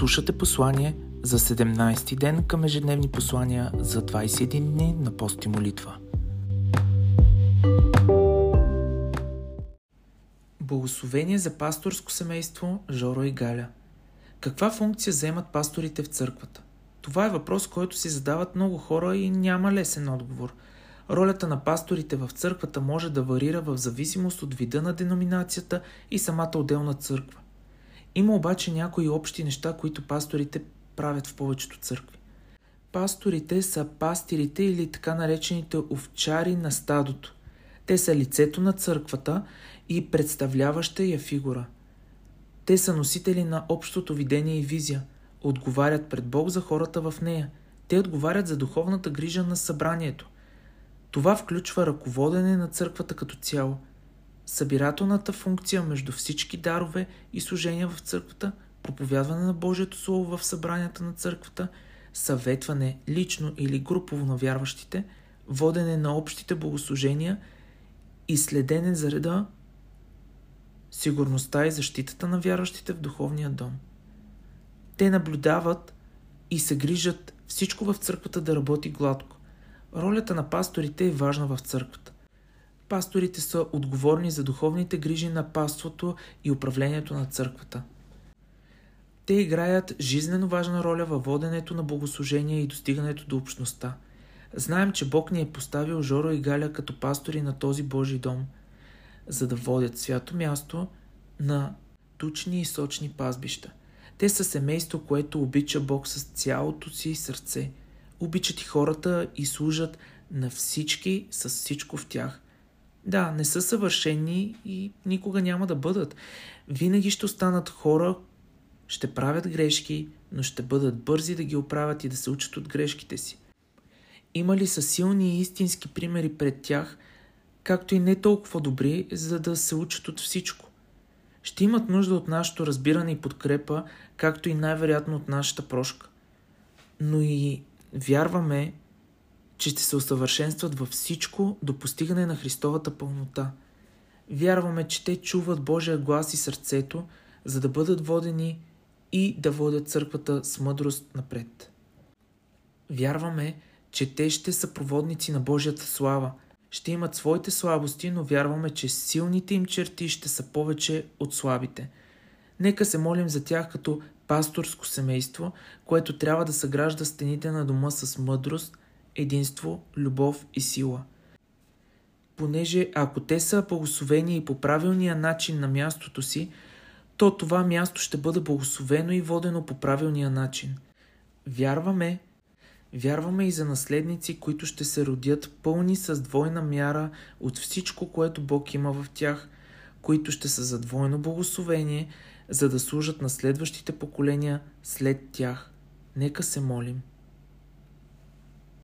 Слушате послание за 17-ти ден към ежедневни послания за 21 дни на пост и молитва. Благословение за пасторско семейство Жоро и Галя. Каква функция вземат пасторите в църквата? Това е въпрос, който си задават много хора и няма лесен отговор. Ролята на пасторите в църквата може да варира в зависимост от вида на деноминацията и самата отделна църква. Има обаче някои общи неща, които пасторите правят в повечето църкви. Пасторите са пастирите или така наречените овчари на стадото. Те са лицето на църквата и представляваща я фигура. Те са носители на общото видение и визия, отговарят пред Бог за хората в нея. Те отговарят за духовната грижа на събранието. Това включва ръководене на църквата като цяло – събирателната функция между всички дарове и служения в църквата, проповядване на Божието Слово в събранията на църквата, съветване лично или групово на вярващите, водене на общите богослужения и следене за реда, сигурността и защитата на вярващите в духовния дом. Те наблюдават и се грижат всичко в църквата да работи гладко. Ролята на пасторите е важна в църквата. Пасторите са отговорни за духовните грижи на паството и управлението на църквата. Те играят жизнено важна роля във воденето на богослужение и достигането до общността. Знаем, че Бог ни е поставил Жоро и Галя като пастори на този Божий дом, за да водят свято място на тучни и сочни пазбища. Те са семейство, което обича Бог с цялото си сърце. Обичат и хората и служат на всички с всичко в тях – да, не са съвършени и никога няма да бъдат. Винаги ще останат хора, ще правят грешки, но ще бъдат бързи да ги оправят и да се учат от грешките си. Има ли са силни и истински примери пред тях, както и не толкова добри, за да се учат от всичко? Ще имат нужда от нашето разбиране и подкрепа, както и най-вероятно от нашата прошка. Но и вярваме, че ще се усъвършенстват във всичко до постигане на Христовата пълнота. Вярваме, че те чуват Божия глас и сърцето, за да бъдат водени и да водят църквата с мъдрост напред. Вярваме, че те ще са проводници на Божията слава. Ще имат своите слабости, но вярваме, че силните им черти ще са повече от слабите. Нека се молим за тях като пасторско семейство, което трябва да съгражда стените на дома с мъдрост – единство, любов и сила. Понеже ако те са благословени и по правилния начин на мястото си, то това място ще бъде благословено и водено по правилния начин. Вярваме, вярваме и за наследници, които ще се родят пълни с двойна мяра от всичко, което Бог има в тях, които ще са за двойно благословение, за да служат на следващите поколения след тях. Нека се молим.